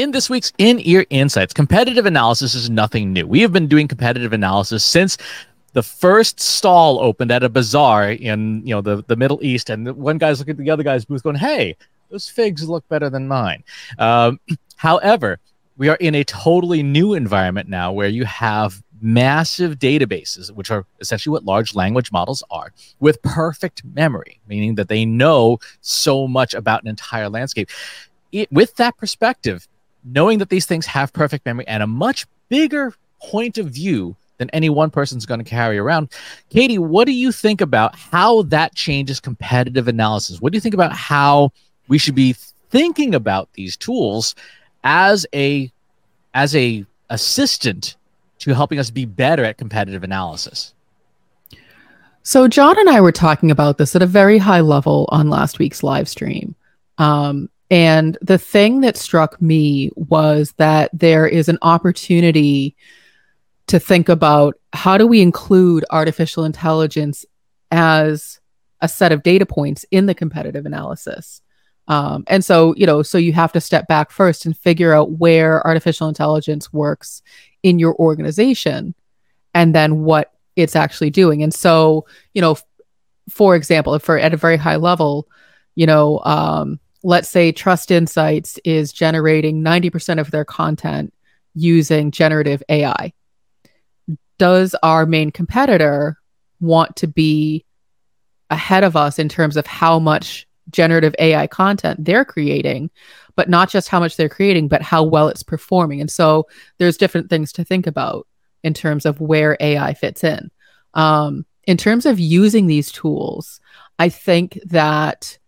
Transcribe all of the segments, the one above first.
In this week's In Ear Insights, competitive analysis is nothing new. We have been doing competitive analysis since the first stall opened at a bazaar in you know the, the Middle East, and one guy's looking at the other guy's booth, going, "Hey, those figs look better than mine." Um, however, we are in a totally new environment now, where you have massive databases, which are essentially what large language models are, with perfect memory, meaning that they know so much about an entire landscape. It, with that perspective, knowing that these things have perfect memory and a much bigger point of view than any one person's going to carry around. Katie, what do you think about how that changes competitive analysis? What do you think about how we should be thinking about these tools as a as a assistant to helping us be better at competitive analysis? So John and I were talking about this at a very high level on last week's live stream. Um, and the thing that struck me was that there is an opportunity to think about how do we include artificial intelligence as a set of data points in the competitive analysis. Um, and so, you know, so you have to step back first and figure out where artificial intelligence works in your organization and then what it's actually doing. And so, you know, f- for example, we're at a very high level, you know, um, let's say Trust Insights is generating 90% of their content using generative AI does our main competitor want to be ahead of us in terms of how much generative AI content they're creating, but not just how much they're creating, but how well it's performing. And so there's different things to think about in terms of where AI fits in. Um, in terms of using these tools, I think that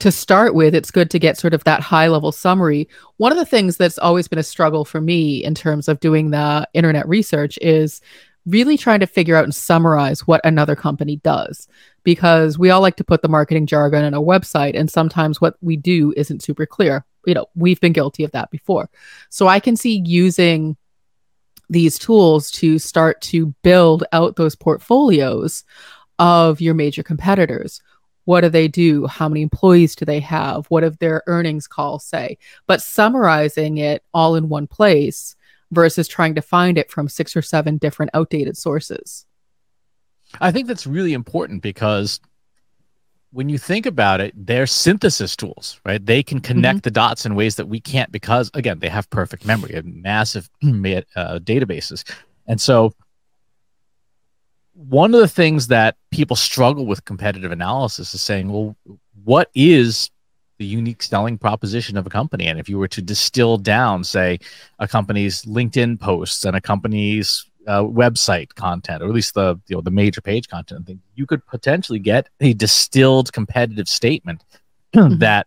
to start with, it's good to get sort of that high level summary. One of the things that's always been a struggle for me in terms of doing the internet research is really trying to figure out and summarize what another company does because we all like to put the marketing jargon on a website and sometimes what we do isn't super clear. You know, we've been guilty of that before. So I can see using these tools to start to build out those portfolios of your major competitors what do they do? How many employees do they have? What have their earnings calls say? But summarizing it all in one place versus trying to find it from six or seven different outdated sources. I think that's really important because when you think about it, they're synthesis tools, right? They can connect mm-hmm. the dots in ways that we can't because, again, they have perfect memory and massive uh, databases. And so one of the things that people struggle with competitive analysis is saying, well, what is the unique selling proposition of a company? And if you were to distill down, say, a company's LinkedIn posts and a company's uh, website content, or at least the you know the major page content thing, you could potentially get a distilled competitive statement mm-hmm. that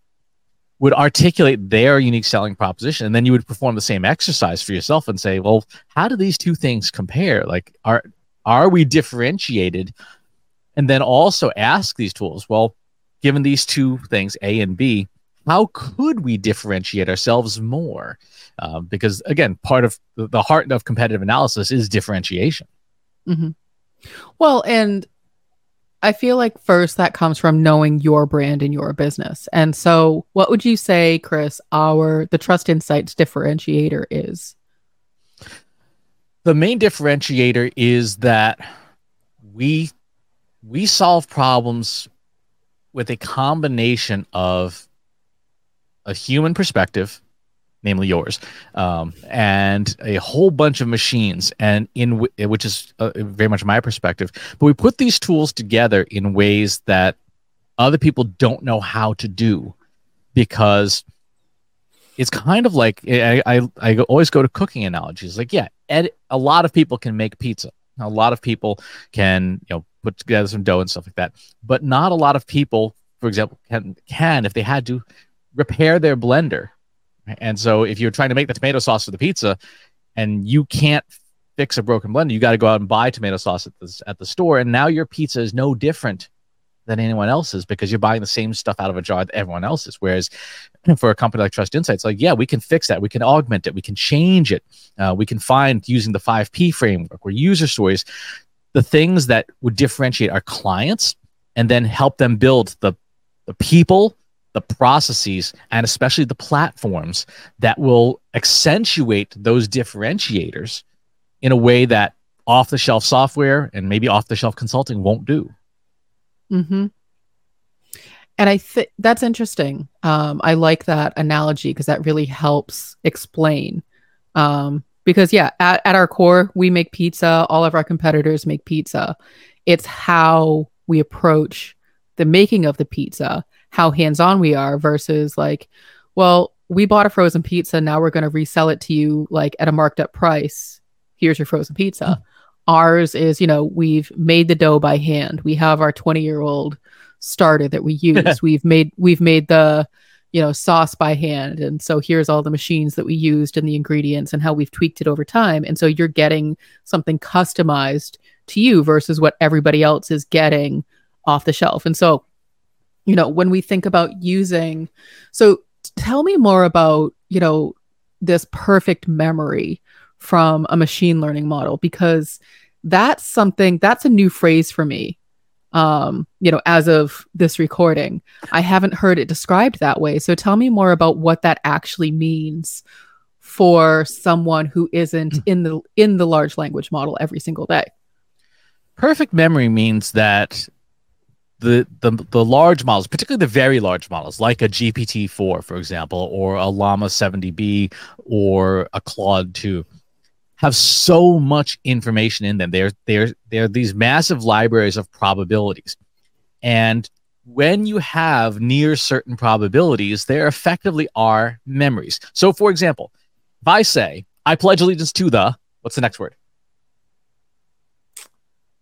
would articulate their unique selling proposition and then you would perform the same exercise for yourself and say well how do these two things compare like are are we differentiated? And then also ask these tools, well, given these two things, A and B, how could we differentiate ourselves more? Uh, because again, part of the heart of competitive analysis is differentiation. Mm-hmm. Well, and I feel like first that comes from knowing your brand and your business. And so, what would you say, Chris, our the Trust Insights differentiator is? The main differentiator is that we we solve problems with a combination of a human perspective namely yours um, and a whole bunch of machines and in w- which is uh, very much my perspective. But we put these tools together in ways that other people don't know how to do because it's kind of like I, I, I always go to cooking analogies like yeah ed, a lot of people can make pizza. A lot of people can, you know, put together some dough and stuff like that. But not a lot of people, for example, can can if they had to repair their blender. And so if you're trying to make the tomato sauce for the pizza and you can't fix a broken blender, you got to go out and buy tomato sauce at the, at the store. And now your pizza is no different than anyone else's because you're buying the same stuff out of a jar that everyone else is. Whereas for a company like Trust Insights, like, yeah, we can fix that. We can augment it. We can change it. Uh, we can find using the 5P framework or user stories, the things that would differentiate our clients and then help them build the, the people the processes and especially the platforms that will accentuate those differentiators in a way that off the shelf software and maybe off the shelf consulting won't do. Mm-hmm. And I think that's interesting. Um, I like that analogy because that really helps explain. Um, because yeah, at, at our core, we make pizza. All of our competitors make pizza. It's how we approach the making of the pizza, how hands-on we are versus like, well, we bought a frozen pizza. Now we're going to resell it to you like at a marked up price. Here's your frozen pizza. Mm. Ours is, you know, we've made the dough by hand. We have our 20 year old starter that we use. we've made we've made the you know sauce by hand and so here's all the machines that we used and the ingredients and how we've tweaked it over time and so you're getting something customized to you versus what everybody else is getting off the shelf and so you know when we think about using so tell me more about you know this perfect memory from a machine learning model because that's something that's a new phrase for me um, you know, as of this recording. I haven't heard it described that way. So tell me more about what that actually means for someone who isn't in the in the large language model every single day. Perfect memory means that the, the the large models, particularly the very large models, like a GPT-4, for example, or a Llama 70B or a Claude 2, have so much information in them. They're they're they're these massive libraries of probabilities. And when you have near certain probabilities, there effectively are memories. So for example, if I say, I pledge allegiance to the, what's the next word?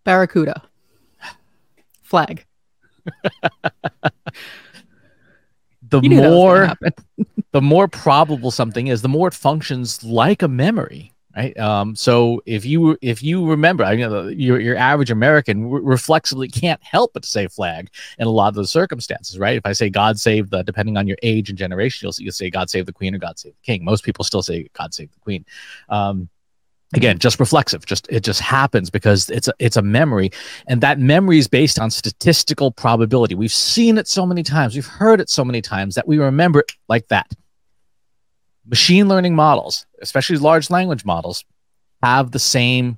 Barracuda. Flag. the more the more probable something is, the more it functions like a memory right? Um, so if you if you remember i know your, your average american re- reflexively can't help but say flag in a lot of those circumstances right? If i say god save the depending on your age and generation you'll, you'll say god save the queen or god save the king. Most people still say god save the queen. Um, again just reflexive just it just happens because it's a, it's a memory and that memory is based on statistical probability. We've seen it so many times. We've heard it so many times that we remember it like that machine learning models, especially large language models, have the same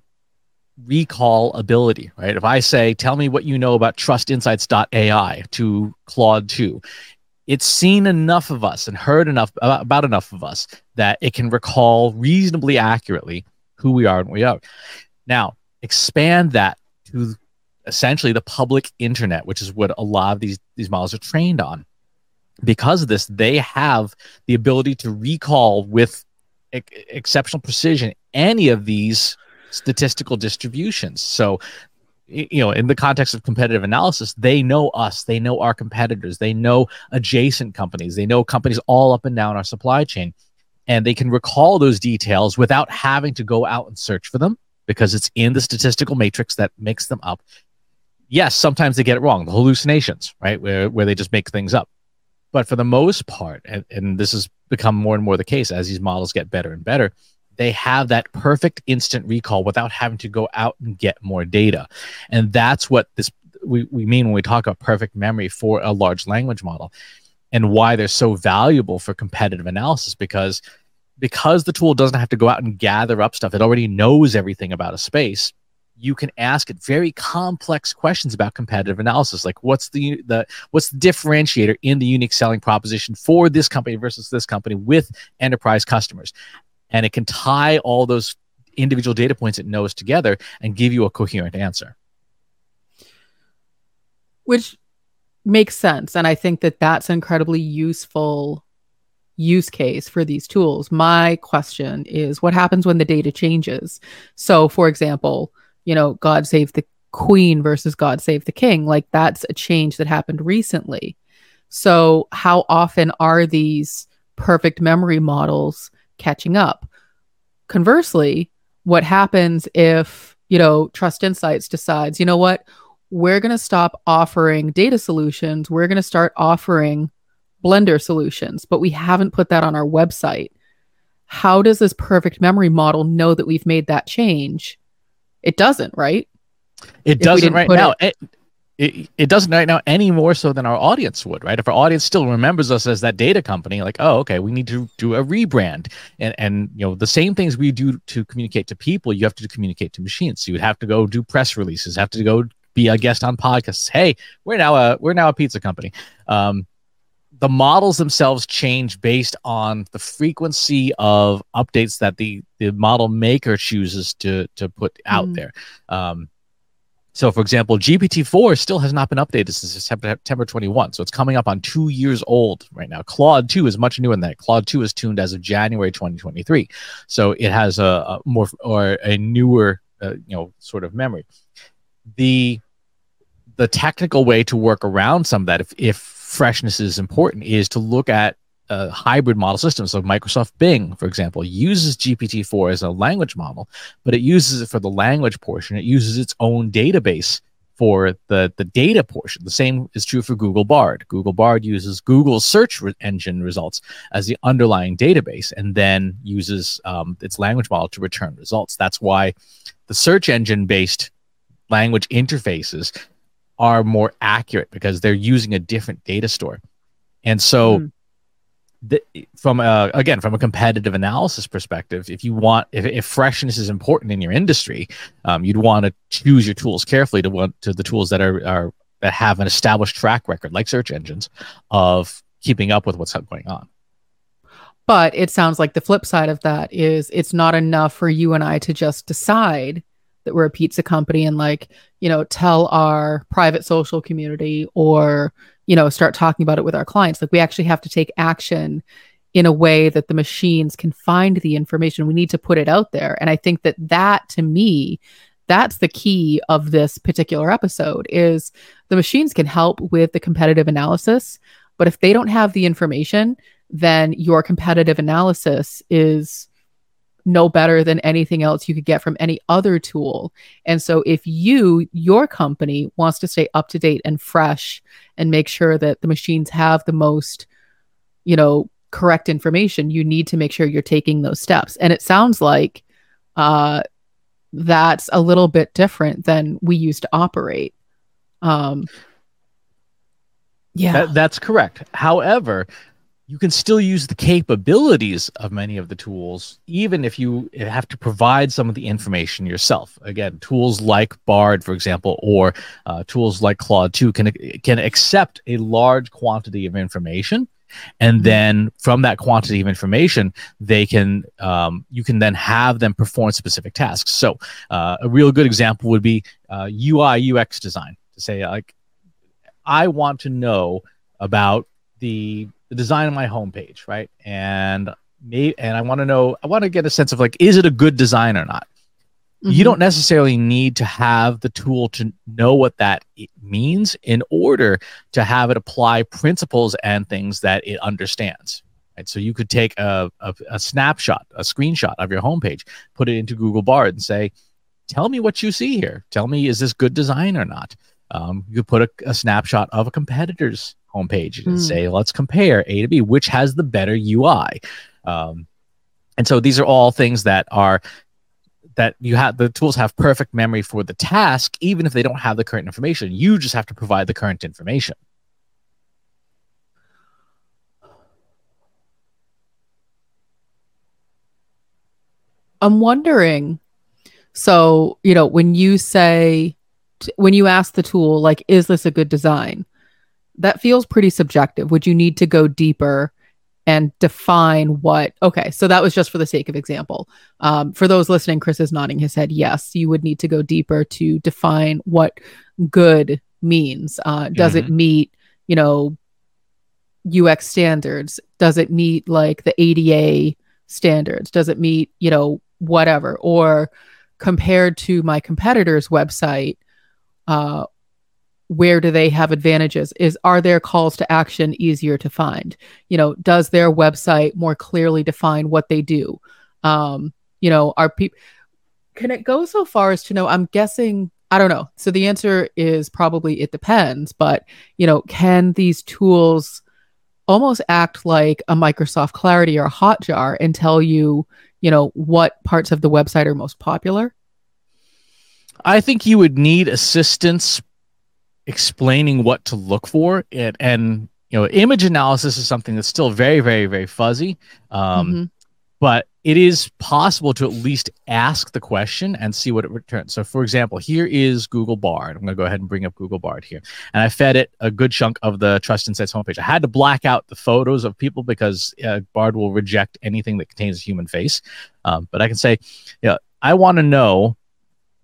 recall ability, right? If I say, tell me what you know about trustinsights.ai to Claude 2, it's seen enough of us and heard enough uh, about enough of us that it can recall reasonably accurately who we are and what we are. Now, expand that to essentially the public internet, which is what a lot of these, these models are trained on because of this, they have the ability to recall with exceptional precision any of these statistical distributions. So, you know, in the context of competitive analysis, they know us, they know our competitors, they know adjacent companies, they know companies all up and down our supply chain, and they can recall those details without having to go out and search for them because it's in the statistical matrix that makes them up. Yes, sometimes they get it wrong, the hallucinations, right? Where, where they just make things up. But for the most part, and, and this has become more and more the case as these models get better and better, they have that perfect instant recall without having to go out and get more data. And that's what this we, we mean when we talk about perfect memory for a large language model and why they're so valuable for competitive analysis because because the tool doesn't have to go out and gather up stuff it already knows everything about a space you can ask it very complex questions about competitive analysis like what's the the what's the differentiator in the unique selling proposition for this company versus this company with enterprise customers? And it can tie all those individual data points it knows together and give you a coherent answer. Which makes sense. And i think that that's an incredibly useful use case for these tools. My question is what happens when the data changes? So for example you know, God Save the Queen versus God Save the King. Like that's a change that happened recently. So, how often are these perfect memory models catching up? Conversely, what happens if, you know, Trust Insights decides, you know what, we're going to stop offering data solutions, we're going to start offering Blender solutions, but we haven't put that on our website. How does this perfect memory model know that we've made that change? It doesn't, right? It doesn't right now. It, it, it doesn't right now any more so than our audience would, right? If our audience still remembers us as that data company, like, oh, okay, we need to do a rebrand. And and you know, the same things we do to communicate to people, you have to communicate to machines. So you would have to go do press releases, have to go be a guest on podcasts. Hey, we're now a we're now a pizza company. Um, the models themselves change based on the frequency of updates that the the model maker chooses to to put out mm. there. Um, so, for example, GPT-4 still has not been updated since September 21. So it's coming up on two years old right now. Claude 2 is much newer than that. Claude 2 is tuned as of January 2023. So it has a, a more or a newer, uh, you know, sort of memory. The the technical way to work around some of that, if, if freshness is important, is to look at uh, hybrid model systems. So Microsoft Bing, for example, uses GPT-4 as a language model, but it uses it for the language portion. It uses its own database for the the data portion. The same is true for Google Bard. Google Bard uses Google's search re- engine results as the underlying database, and then uses um, its language model to return results. That's why the search engine based language interfaces are more accurate because they're using a different data store. And so mm the, from a, again from a competitive analysis perspective if you want if, if freshness is important in your industry um, you'd want to choose your tools carefully to want to the tools that are, are that have an established track record like search engines of keeping up with what's going on but it sounds like the flip side of that is it's not enough for you and i to just decide that we're a pizza company and like you know tell our private social community or you know start talking about it with our clients. Like we actually have to take action in a way that the machines can find the information. We need to put it out there. And i think that that to me that's the key of this particular episode is the machines can help with the competitive analysis but if they don't have the information then your competitive analysis is no better than anything else you could get from any other tool. And so if you, your company wants to stay up to date and fresh and make sure that the machines have the most, you know, correct information, you need to make sure you're taking those steps. And it sounds like uh, that's a little bit different than we used to operate. Um, yeah, that, that's correct. However, you can still use the capabilities of many of the tools, even if you have to provide some of the information yourself. Again, tools like Bard, for example, or uh, tools like Claude 2 can, can accept a large quantity of information. And mm-hmm. then from that quantity of information, they can um, you can then have them perform specific tasks. So uh, a real good example would be uh, UI UX design. To say like, I want to know about the the design of my homepage, right? And me and I want to know, I want to get a sense of like, is it a good design or not? Mm-hmm. You don't necessarily need to have the tool to know what that means in order to have it apply principles and things that it understands. Right? So you could take a, a, a snapshot, a screenshot of your homepage, put it into Google Bard and say, tell me what you see here. Tell me, is this good design or not? Um, you could put a, a snapshot of a competitor's homepage and mm. say, let's compare A to B, which has the better UI. Um, and so these are all things that are that you have the tools have perfect memory for the task, even if they don't have the current information. You just have to provide the current information. I'm wondering. So, you know, when you say, when you ask the tool, like, is this a good design? that feels pretty subjective. Would you need to go deeper and define what? Okay, so that was just for the sake of example. Um, for those listening, Chris is nodding his head. Yes, you would need to go deeper to define what good means. Uh, does mm-hmm. it meet, you know, UX standards? Does it meet like the ADA standards? Does it meet, you know, whatever? Or compared to my competitor's website, uh, where do they have advantages? Is are their calls to action easier to find? You know does their website more clearly define what they do? Um you know are people can it go so far as to know i'm guessing i don't know. So the answer is probably it depends but you know can these tools almost act like a microsoft clarity or a hotjar and tell you you know what parts of the website are most popular i think you would need assistance explaining what to look for and, and you know image analysis is something that's still very very very fuzzy um, mm-hmm. but it is possible to at least ask the question and see what it returns. So for example here is google bard. I'm going to go ahead and bring up google bard here. And i fed it a good chunk of the trust insights homepage. I had to black out the photos of people because uh, bard will reject anything that contains a human face. Um, but i can say yeah i want to know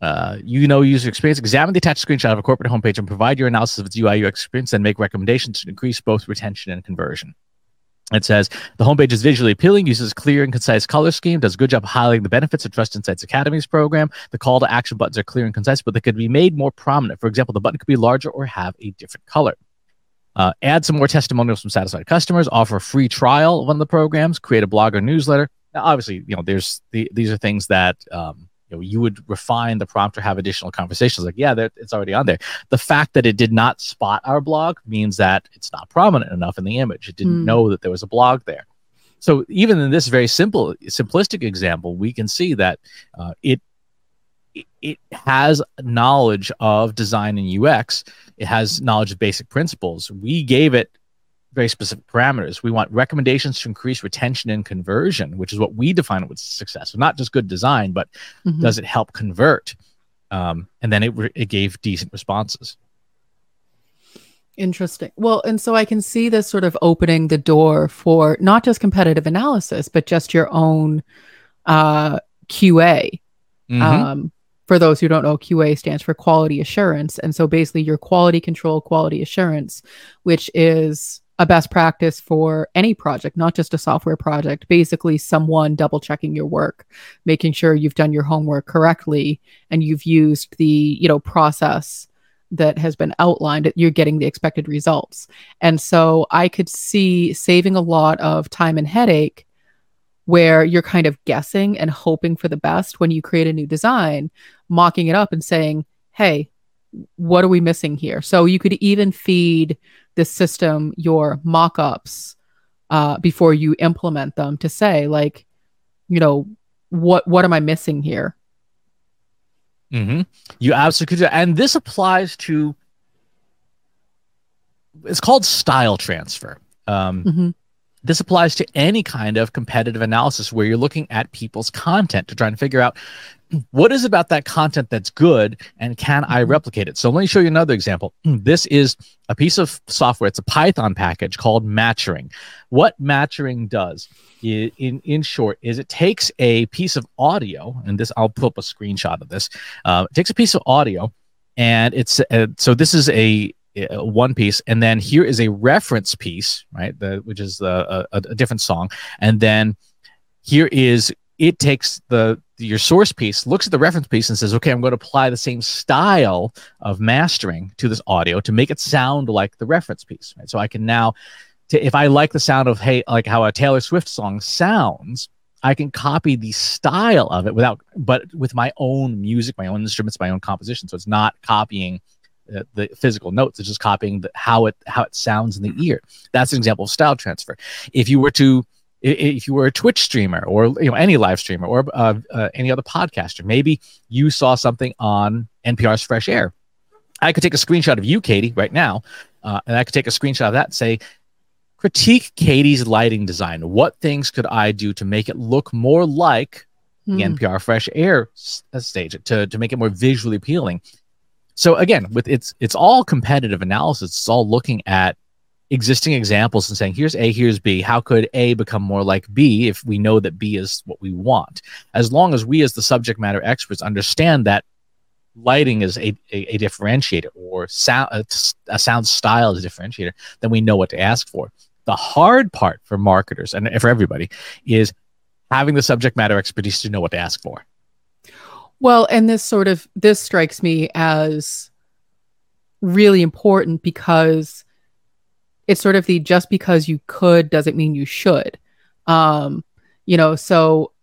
uh, you know user experience. Examine the attached screenshot of a corporate homepage and provide your analysis of its UI UX experience and make recommendations to increase both retention and conversion. It says the homepage is visually appealing, uses clear and concise color scheme, does a good job highlighting the benefits of Trust Insights Academy's program. The call to action buttons are clear and concise, but they could be made more prominent. For example, the button could be larger or have a different color. Uh, add some more testimonials from satisfied customers. Offer a free trial of one of the programs. Create a blog or newsletter. Now, obviously, you know, there's the, these are things that um, you know you would refine the prompt or have additional conversations like yeah it's already on there. The fact that it did not spot our blog means that it's not prominent enough in the image. It didn't mm. know that there was a blog there. So even in this very simple simplistic example we can see that uh, it it has knowledge of design and ux it has knowledge of basic principles. We gave it very specific parameters. We want recommendations to increase retention and conversion, which is what we define with success. So not just good design, but mm-hmm. does it help convert? Um, and then it, it gave decent responses. Interesting. Well, and so I can see this sort of opening the door for not just competitive analysis, but just your own uh, QA. Mm-hmm. Um, for those who don't know, QA stands for quality assurance. And so basically, your quality control, quality assurance, which is a best practice for any project, not just a software project. Basically, someone double checking your work, making sure you've done your homework correctly and you've used the, you know, process that has been outlined, you're getting the expected results. And so I could see saving a lot of time and headache where you're kind of guessing and hoping for the best when you create a new design, mocking it up and saying, hey, what are we missing here? So you could even feed the system your mock-ups uh, before you implement them to say like, you know, what what am I missing here? Mm-hmm. You absolutely and this applies to. It's called style transfer. Um, mm-hmm. This applies to any kind of competitive analysis where you're looking at people's content to try and figure out what is about that content that's good and can I mm-hmm. replicate it? So let me show you another example. This is a piece of software. It's a Python package called Matchering. What Matchering does in, in, in short is it takes a piece of audio and this I'll pull up a screenshot of this. Uh, it takes a piece of audio and it's uh, so this is a, Uh, one piece and then here is a reference piece right the, which is uh, a, a, a different song and then here is it takes the your source piece looks at the reference piece and says okay i'm going to apply the same style of mastering to this audio to make it sound like the reference piece right? So i can now to, if i like the sound of hey like how a taylor swift song sounds i can copy the style of it without but with my own music my own instruments my own composition. So it's not copying uh, the physical notes it's just copying the, how it how it sounds in the ear that's an example of style transfer if you were to if you were a Twitch streamer or you know any live streamer or uh, uh, any other podcaster, maybe you saw something on NPR's Fresh Air. I could take a screenshot of you, Katie, right now, uh, and I could take a screenshot of that and say, critique Katie's lighting design. What things could I do to make it look more like the hmm. NPR Fresh Air uh, stage to to make it more visually appealing? So again, with it's it's all competitive analysis. It's all looking at existing examples and saying, here's A, here's B. How could A become more like B if we know that B is what we want? As long as we, as the subject matter experts, understand that lighting is a, a, a differentiator or sound, a, uh, a sound style is a differentiator, then we know what to ask for. The hard part for marketers and for everybody is having the subject matter expertise to know what to ask for. Well, and this sort of this strikes me as really important because it's sort of the just because you could doesn't mean you should. Um, you know, so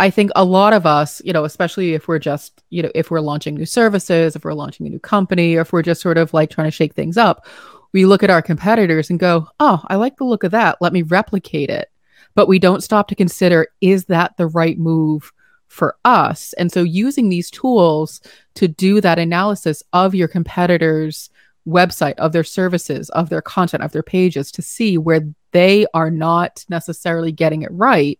I think a lot of us, you know, especially if we're just, you know, if we're launching new services, if we're launching a new company, or if we're just sort of like trying to shake things up, we look at our competitors and go, oh, I like the look of that. Let me replicate it. But we don't stop to consider is that the right move for us. And so using these tools to do that analysis of your competitors' website, of their services, of their content, of their pages to see where they are not necessarily getting it right.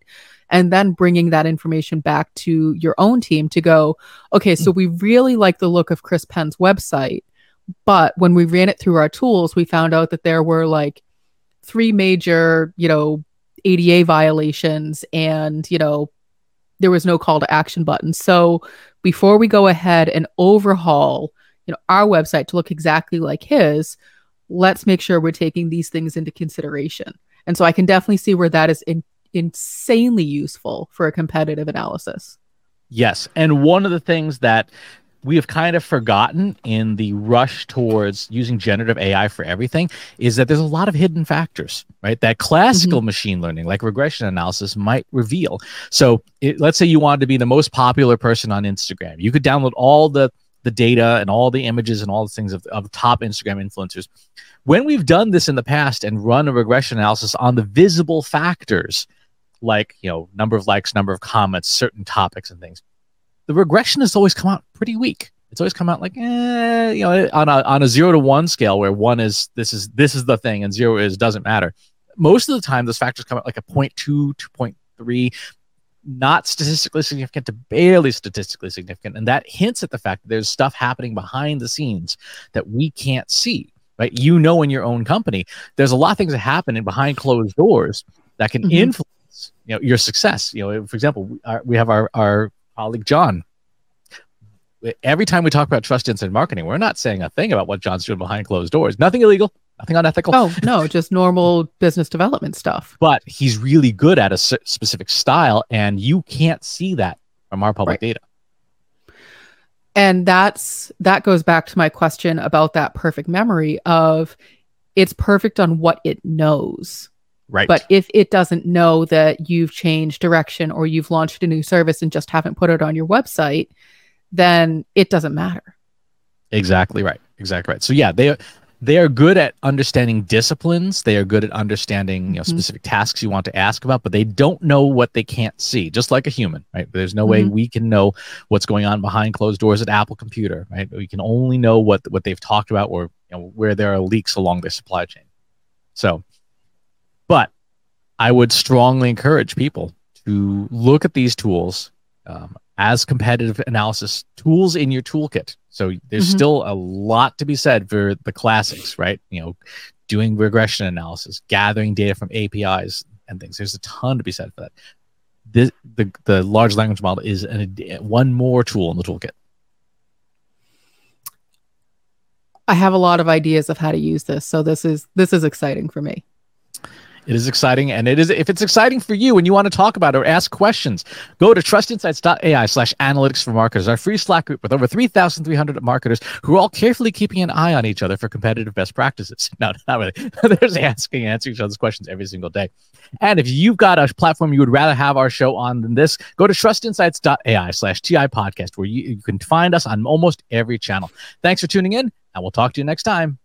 And then bringing that information back to your own team to go, okay, so mm. we really like the look of Chris Penn's website. But when we ran it through our tools, we found out that there were like three major, you know, ADA violations and, you know, there was no call to action button. So before we go ahead and overhaul, you know, our website to look exactly like his, let's make sure we're taking these things into consideration. And so I can definitely see where that is in, insanely useful for a competitive analysis. Yes. And one of the things that we have kind of forgotten in the rush towards using generative AI for everything is that there's a lot of hidden factors, right? That classical mm-hmm. machine learning, like regression analysis, might reveal. So, it, let's say you wanted to be the most popular person on Instagram. You could download all the the data and all the images and all the things of, of top Instagram influencers. When we've done this in the past and run a regression analysis on the visible factors, like you know number of likes, number of comments, certain topics and things, the regression has always come out pretty weak. It's always come out like, eh, you know, on a on a zero to one scale where one is this is this is the thing and zero is doesn't matter. Most of the time, those factors come out like a 0. 0.2, 2.3, not statistically significant to barely statistically significant, and that hints at the fact that there's stuff happening behind the scenes that we can't see. Right? You know, in your own company, there's a lot of things that happen in behind closed doors that can mm-hmm. influence you know your success. You know, for example, we, our, we have our our colleague John. Every time we talk about Trust Insights marketing, we're not saying a thing about what John's doing behind closed doors. Nothing illegal, nothing unethical. Oh, no, just normal business development stuff. But he's really good at a specific style, and you can't see that from our public right. data. And that's that goes back to my question about that perfect memory of it's perfect on what it knows. Right. But if it doesn't know that you've changed direction or you've launched a new service and just haven't put it on your website, then it doesn't matter. Exactly right. Exactly right. So yeah, they they are good at understanding disciplines. They are good at understanding you know mm-hmm. specific tasks you want to ask about, but they don't know what they can't see. Just like a human, right? There's no mm-hmm. way we can know what's going on behind closed doors at Apple Computer, right? We can only know what what they've talked about or you know, where there are leaks along their supply chain. So but I would strongly encourage people to look at these tools um, as competitive analysis tools in your toolkit. So there's mm-hmm. still a lot to be said for the classics, right? You know, doing regression analysis, gathering data from APIs and things. There's a ton to be said for that. This, the the large language model is an, one more tool in the toolkit. I have a lot of ideas of how to use this, so this is this is exciting for me. It is exciting, and it is if it's exciting for you and you want to talk about it or ask questions, go to trustinsights.ai slash analytics for marketers, our free Slack group with over 3,300 marketers who are all carefully keeping an eye on each other for competitive best practices. No, not really. There's asking and answering each other's questions every single day. And if you've got a platform you would rather have our show on than this, go to trustinsights.ai slash TI podcast, where you, you can find us on almost every channel. Thanks for tuning in, and we'll talk to you next time.